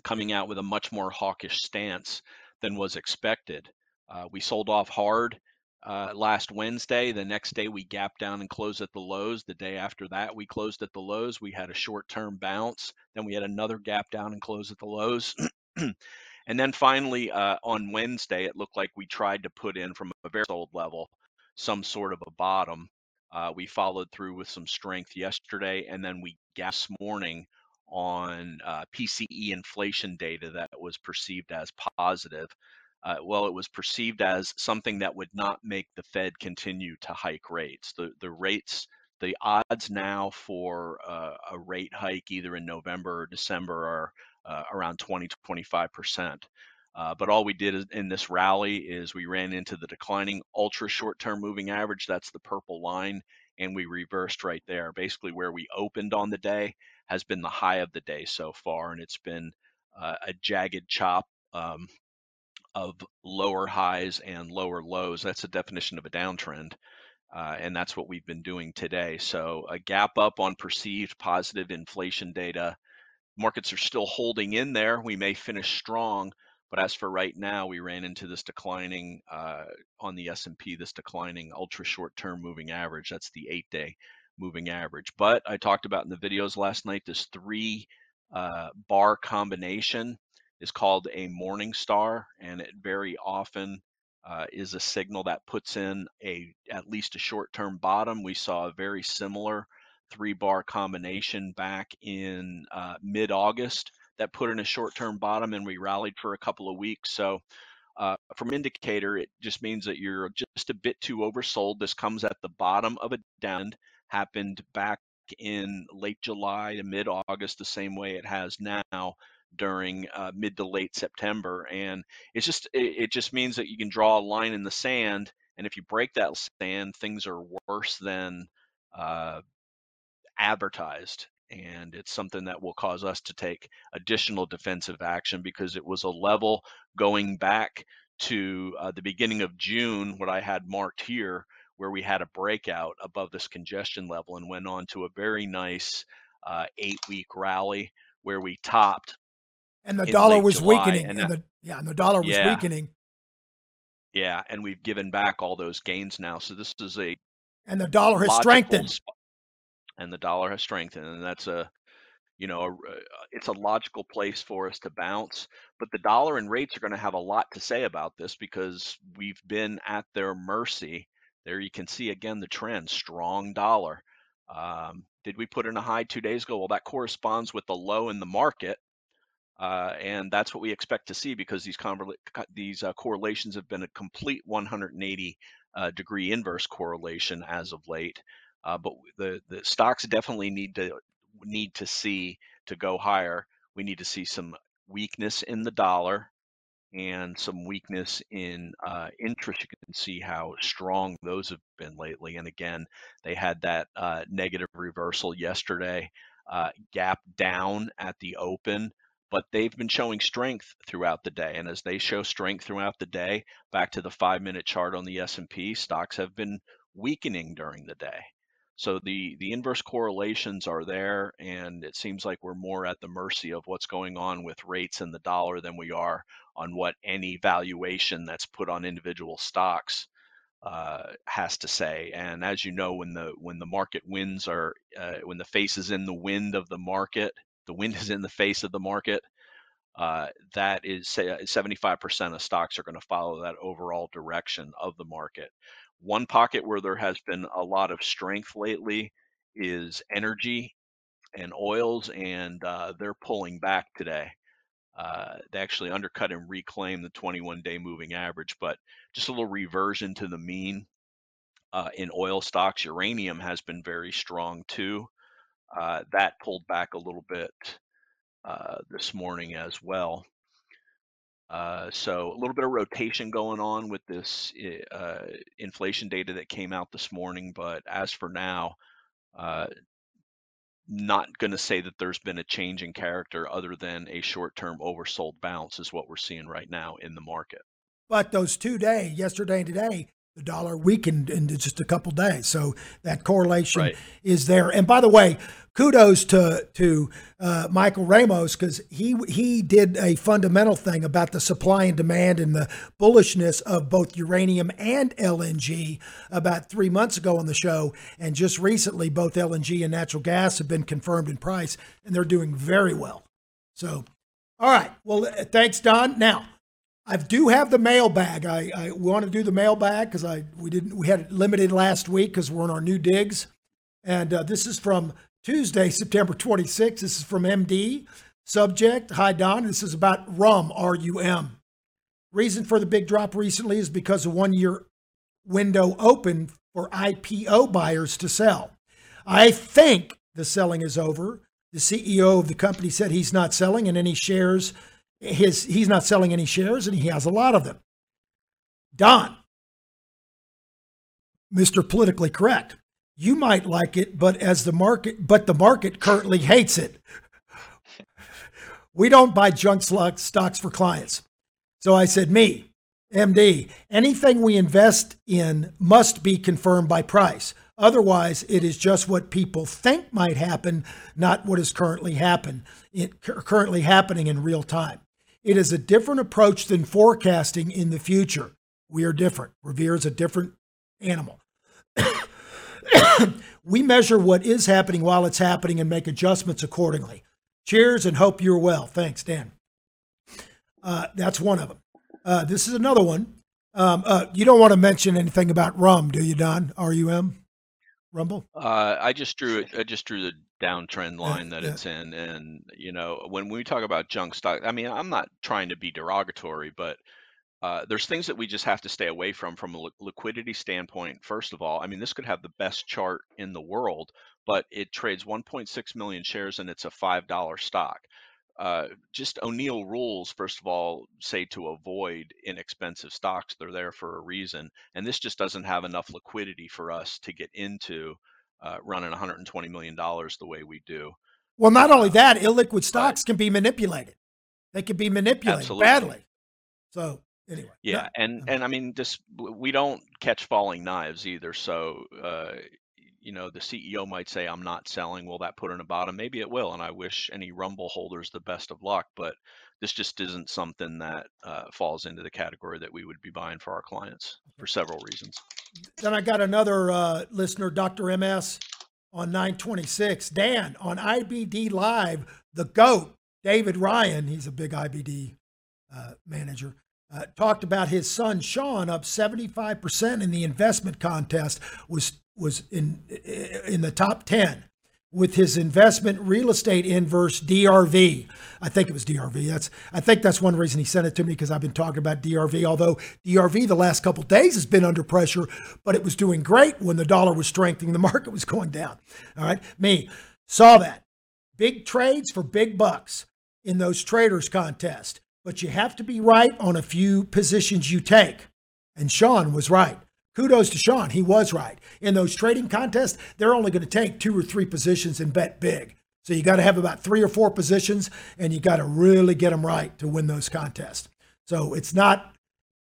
coming out with a much more hawkish stance than was expected. We sold off hard uh, last Wednesday. The next day we gapped down and closed at the lows. The day after that we closed at the lows. We had a short term bounce. Then we had another gap down and closed at the lows. (clears throat) and then finally uh, on Wednesday, it looked like we tried to put in from a very old level some sort of a bottom. Uh, we followed through with some strength yesterday, and then we gas morning on uh, PCE inflation data that was perceived as positive. Uh, well, it was perceived as something that would not make the Fed continue to hike rates. The the rates, the odds now for uh, a rate hike either in November or December are uh, around 20 to 25 percent. Uh, but all we did in this rally is we ran into the declining ultra short-term moving average. That's the purple line, and we reversed right there. Basically, where we opened on the day has been the high of the day so far, and it's been uh, a jagged chop um, of lower highs and lower lows. That's a definition of a downtrend. Uh, and that's what we've been doing today. So, a gap up on perceived positive inflation data. Markets are still holding in there. We may finish strong, but as for right now, we ran into this declining uh, on the S&P, this declining ultra short-term moving average. That's the eight-day moving average. But I talked about in the videos last night this three uh, bar combination is called a morning star, and it very often uh, is a signal that puts in a at least a short-term bottom. We saw a very similar three-bar combination back in uh, mid-August that put in a short-term bottom, and we rallied for a couple of weeks. So. Uh, from indicator, it just means that you're just a bit too oversold. This comes at the bottom of a down, happened back in late July to mid August, the same way it has now during uh, mid to late September. And it's just it, it just means that you can draw a line in the sand, and if you break that sand, things are worse than uh, advertised. And it's something that will cause us to take additional defensive action because it was a level going back to uh, the beginning of June, what I had marked here, where we had a breakout above this congestion level and went on to a very nice uh, eight week rally where we topped And the dollar was July, weakening. and And, the, yeah, and the dollar was Yeah. weakening. Yeah, and we've given back all those gains now. So this is a And the dollar has strengthened. and the dollar has strengthened, and that's a you know a, uh, it's a logical place for us to bounce. But the dollar and rates are going to have a lot to say about this because we've been at their mercy. There you can see again the trend: strong dollar. Um, did we put in a high two days ago? Well, that corresponds with the low in the market. Uh, and that's what we expect to see because these these uh, correlations have been a complete 180 uh, degree inverse correlation as of late. Uh, but the the stocks definitely need to need to see to go higher. We need to see some weakness in the dollar and some weakness in uh, interest. You can see how strong those have been lately. And again, they had that uh, negative reversal yesterday, uh, gap down at the open, but they've been showing strength throughout the day. And as they show strength throughout the day, back to the five-minute chart on the S&P, stocks have been weakening during the day. So the the inverse correlations are there, and it seems like we're more at the mercy of what's going on with rates and the dollar than we are on what any valuation that's put on individual stocks uh, has to say. And as you know, when the when the market winds are uh, when the face is in the wind of the market, the wind is in the face of the market. Uh, that is say 75% of stocks are going to follow that overall direction of the market. One pocket where there has been a lot of strength lately is energy and oils, and uh, they're pulling back today. Uh, they actually undercut and reclaim the 21 day moving average, but just a little reversion to the mean uh, in oil stocks. Uranium has been very strong too. Uh, that pulled back a little bit uh, this morning as well. Uh, so a little bit of rotation going on with this uh, inflation data that came out this morning, but as for now, uh, not going to say that there's been a change in character other than a short-term oversold bounce is what we're seeing right now in the market. But those two days, yesterday and today, the dollar weakened in just a couple days. So that correlation Right. is there. And by the way, kudos to to uh, Michael Ramos because he he did a fundamental thing about the supply and demand and the bullishness of both uranium and LNG about three months ago on the show. And just recently, both LNG and natural gas have been confirmed in price, and they're doing very well. So, all right. Well, uh, thanks, Don. Now. I do have the mailbag. I, I want to do the mailbag because I we didn't we had it limited last week because we're on our new digs, and uh, this is from Tuesday, September 26th. This is from MD. Subject: Hi Don. This is about rum. R U M. Reason for the big drop recently is because of one year window open for IPO buyers to sell. I think the selling is over. The CEO of the company said he's not selling, and any shares his he's not selling any shares and he has a lot of them. Don, Mr. Politically Correct, you might like it, but as the market, but the market currently hates it. We don't buy junk stocks for clients. So I said, me, MD, anything we invest in must be confirmed by price. Otherwise, it is just what people think might happen, not what is currently happen, it, currently happening in real time. It is a different approach than forecasting in the future. We are different. Revere is a different animal. (coughs) we measure what is happening while it's happening and make adjustments accordingly. Cheers and hope you're well. Thanks, Dan. Uh, that's one of them. Uh, this is another one. Um, uh, you don't want to mention anything about rum, do you, Don? R U M? Rumble? Uh, I just drew it. I just drew the downtrend line that yeah. it's in, and you know, when we talk about junk stock, I mean, I'm not trying to be derogatory, but uh, there's things that we just have to stay away from from a li- liquidity standpoint. First of all, I mean, this could have the best chart in the world, but it trades 1.6 million shares and it's a five dollar stock. Uh, just O'Neil rules, first of all, say to avoid inexpensive stocks. They're there for a reason, and this just doesn't have enough liquidity for us to get into uh, running 120 million dollars the way we do. Well, not only that, illiquid stocks can be manipulated. They can be manipulated Absolutely. badly. So, anyway. Yeah, and and I mean, this we don't catch falling knives either. So, uh, you know, the CEO might say, "I'm not selling." Will that put in a bottom? Maybe it will, and I wish any Rumble holders the best of luck. But this just isn't something that uh, falls into the category that we would be buying for our clients for several reasons. Then I got another uh, listener, Dr. MS, on 926. Dan, on IBD Live, the GOAT, David Ryan, he's a big IBD uh, manager, uh, talked about his son, Sean, up 75% in the investment contest, was, was in, in the top 10 with his investment real estate inverse DRV. I think it was DRV. That's I think that's one reason he sent it to me because I've been talking about DRV. Although DRV the last couple days has been under pressure, but it was doing great when the dollar was strengthening, the (laughs) market was going down. All right, me saw that. big trades for big bucks in those traders contest, but you have to be right on a few positions you take. And Sean was right. Kudos to Sean. He was right. In those trading contests, they're only going to take two or three positions and bet big. So you got to have about three or four positions and you got to really get them right to win those contests. So it's not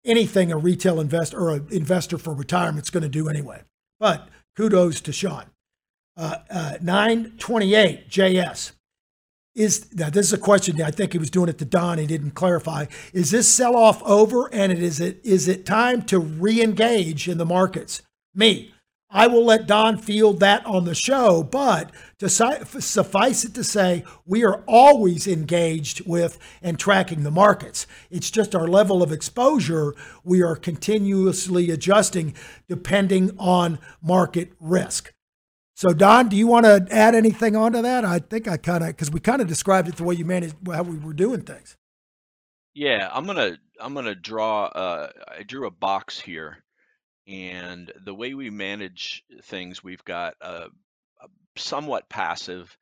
anything a retail investor or an investor for retirement is going to do anyway. But kudos to Sean. Uh, uh, 928 JS. Is now this is a question I think he was doing it to Don. He didn't clarify. Is this sell off over and it is it is it time to re-engage in the markets? Me, I will let Don field that on the show, but to suffice it to say, we are always engaged with and tracking the markets. It's just our level of exposure we are continuously adjusting depending on market risk. So, Don, do you want to add anything onto that? I think I kind of because we kind of described it the way you managed how we were doing things. Yeah, I'm gonna I'm gonna draw. Uh, I drew a box here, and the way we manage things, we've got a, a somewhat passive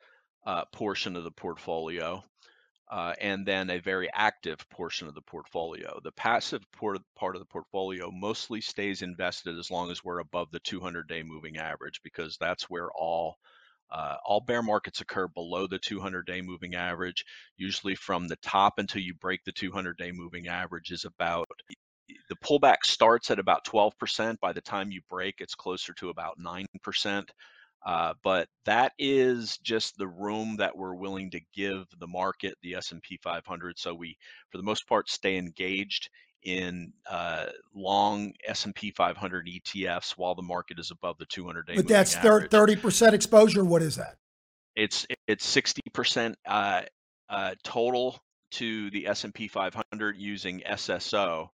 uh, portion of the portfolio, uh, and then a very active portion of the portfolio. The passive part of the portfolio mostly stays invested as long as we're above the 200-day moving average, because that's where all uh, all bear markets occur below the 200-day moving average. Usually, from the top until you break the 200-day moving average is about the pullback starts at about 12%. By the time you break, it's closer to about 9%. Uh, but that is just the room that we're willing to give the market, the S&P 500. So we, for the most part, stay engaged in uh, long S&P 500 ETFs while the market is above the 200-day. But that's thirty percent exposure. What is that? It's it's 60% uh, uh, total to the S&P 500 using SSO,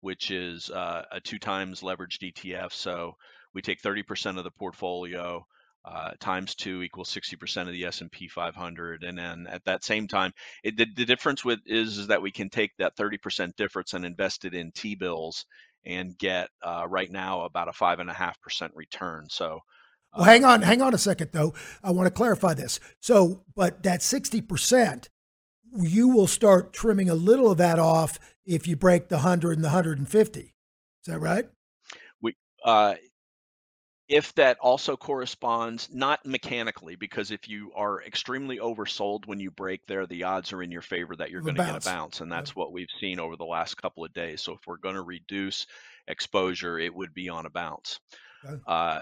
which is uh, a two times leveraged ETF. So we take 30% of the portfolio uh, times two equals 60% of the S&P 500 and then at that same time it, the, the difference with is, is that we can take that 30% difference and invest it in T-bills and get uh, right now about a five and a half percent return so Well, hang on, hang on a second though. I want to clarify this. So, but that sixty percent, you will start trimming a little of that off if you break the hundred and the hundred and fifty. Is that right? we uh, if that also corresponds not mechanically because if you are extremely oversold when you break there the odds are in your favor that you're going to get a bounce. and that's what we've seen over the last couple of days so if we're going to reduce exposure it would be on a bounce Okay. uh,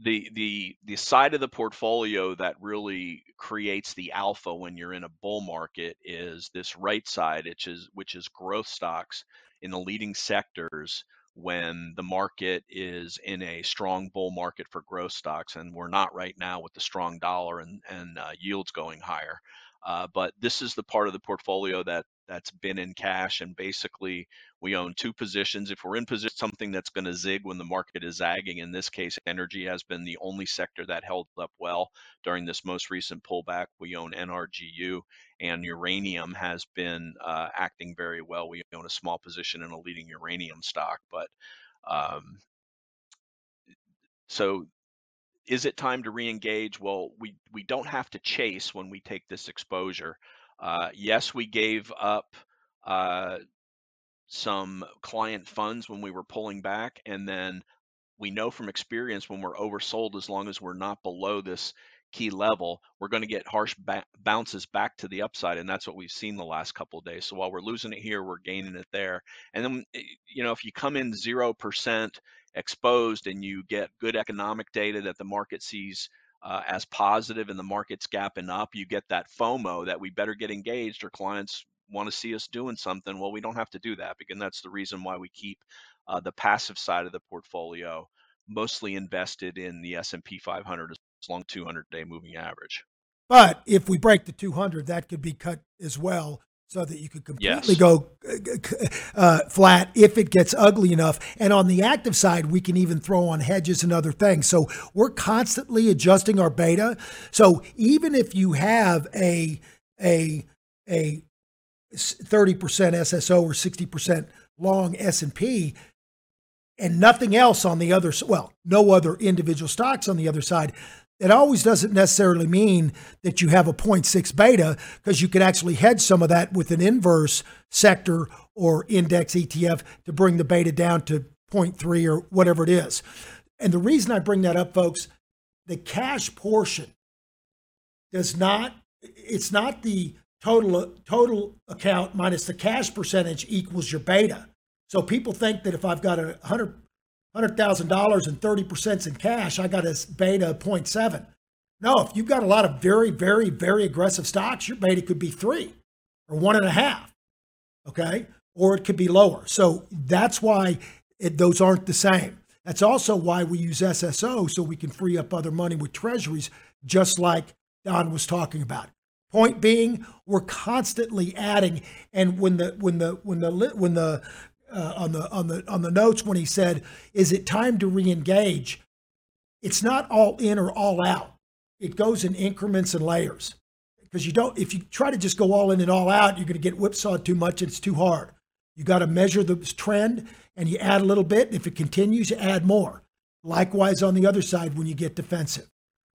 the the the side of the portfolio that really creates the alpha when you're in a bull market is this right side which is which is growth stocks in the leading sectors when the market is in a strong bull market for growth stocks and we're not right now with the strong dollar and and uh, yields going higher but this is the part of the portfolio that that's been in cash and basically we own two positions. If we're in position something that's going to zig when the market is zagging in this case energy has been the only sector that held up well during this most recent pullback. We own nrgu and uranium has been uh, acting very well. We own a small position in a leading uranium stock but um, so is it time to re-engage? Well, we we don't have to chase when we take this exposure. Uh, yes, we gave up uh, some client funds when we were pulling back, and then we know from experience when we're oversold, as long as we're not below this key level, we're going to get harsh ba- bounces back to the upside, and that's what we've seen the last couple days. So while we're losing it here, we're gaining it there. And then, eh, you know, if you come in zero percent exposed and you get good economic data that the market sees uh, as positive and the market's gapping up, you get that FOMO that we better get engaged or clients want to see us doing something. Well, we don't have to do that because that's the reason why we keep uh, the passive side of the portfolio mostly invested in the S&P 500 as long 200 day moving average. But if we break the 200, that could be cut as well so that you could completely Yes. go uh, flat if it gets ugly enough. And on the active side, we can even throw on hedges and other things. So we're constantly adjusting our beta. So even if you have a a a 30% SSO or 60% long S&P and nothing else on the other well, no other individual stocks on the other side, it always doesn't necessarily mean that you have a 0.6 beta because you could actually hedge some of that with an inverse sector or index ETF to bring the beta down to 0.3 or whatever it is. And the reason I bring that up, folks, the cash portion does not, it's not the total total account minus the cash percentage equals your beta. So people think that if I've got a hundred hundred thousand dollars and thirty percent in cash, I got a beta of 0.7. No, if you've got a lot of very, very, very aggressive stocks, your beta could be three or one and a half. Okay. Or it could be lower. So that's why it, those aren't the same. That's also why we use SSO so we can free up other money with treasuries, just like Don was talking about. Point being, we're constantly adding. And when the when the when the when the uh, on the on the on the notes when he said, "Is it time to re-engage?" It's not all in or all out. It goes in increments and layers because you don't. If you try to just go all in and all out, you're going to get whipsawed too much. It's too hard. You got to measure the trend and you add a little bit. If it continues, you add more. Likewise, on the other side, when you get defensive.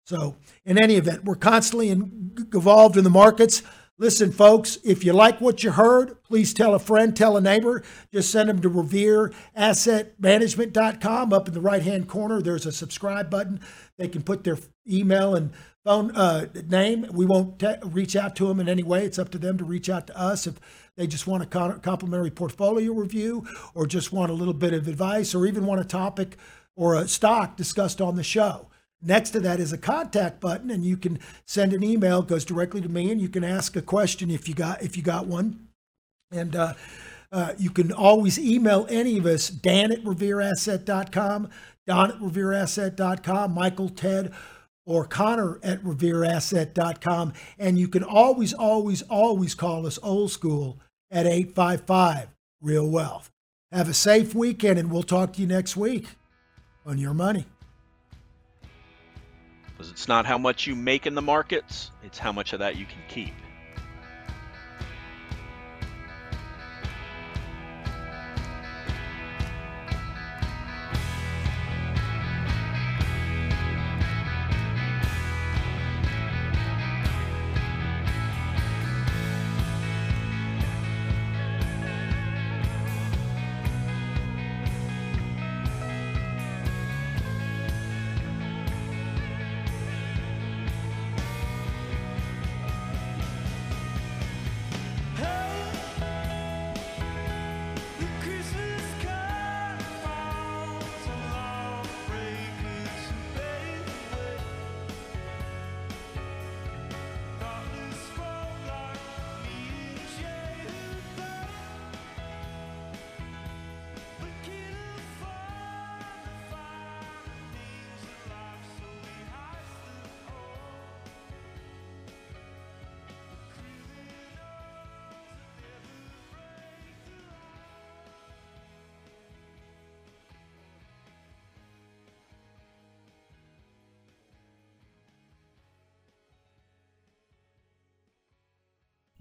So, in any event, we're constantly in, involved in the markets. Listen, folks, if you like what you heard, please tell a friend, tell a neighbor. Just send them to revereassetmanagement.com. Up in the right hand corner, there's a subscribe button. They can put their email and phone uh, name. We won't te- reach out to them in any way. It's up to them to reach out to us if they just want a con- complimentary portfolio review or just want a little bit of advice or even want a topic or a stock discussed on the show. Next to that is a contact button, and you can send an email. It goes directly to me, and you can ask a question if you got if you got one. And uh, uh, you can always email any of us, Dan at revereasset.com, Don at revereasset.com, Michael, Ted, or Connor at revereasset.com. And you can always, always, always call us old school at 855 Real Wealth. Have a safe weekend, and we'll talk to you next week on Your Money. Because it's not how much you make in the markets, it's how much of that you can keep.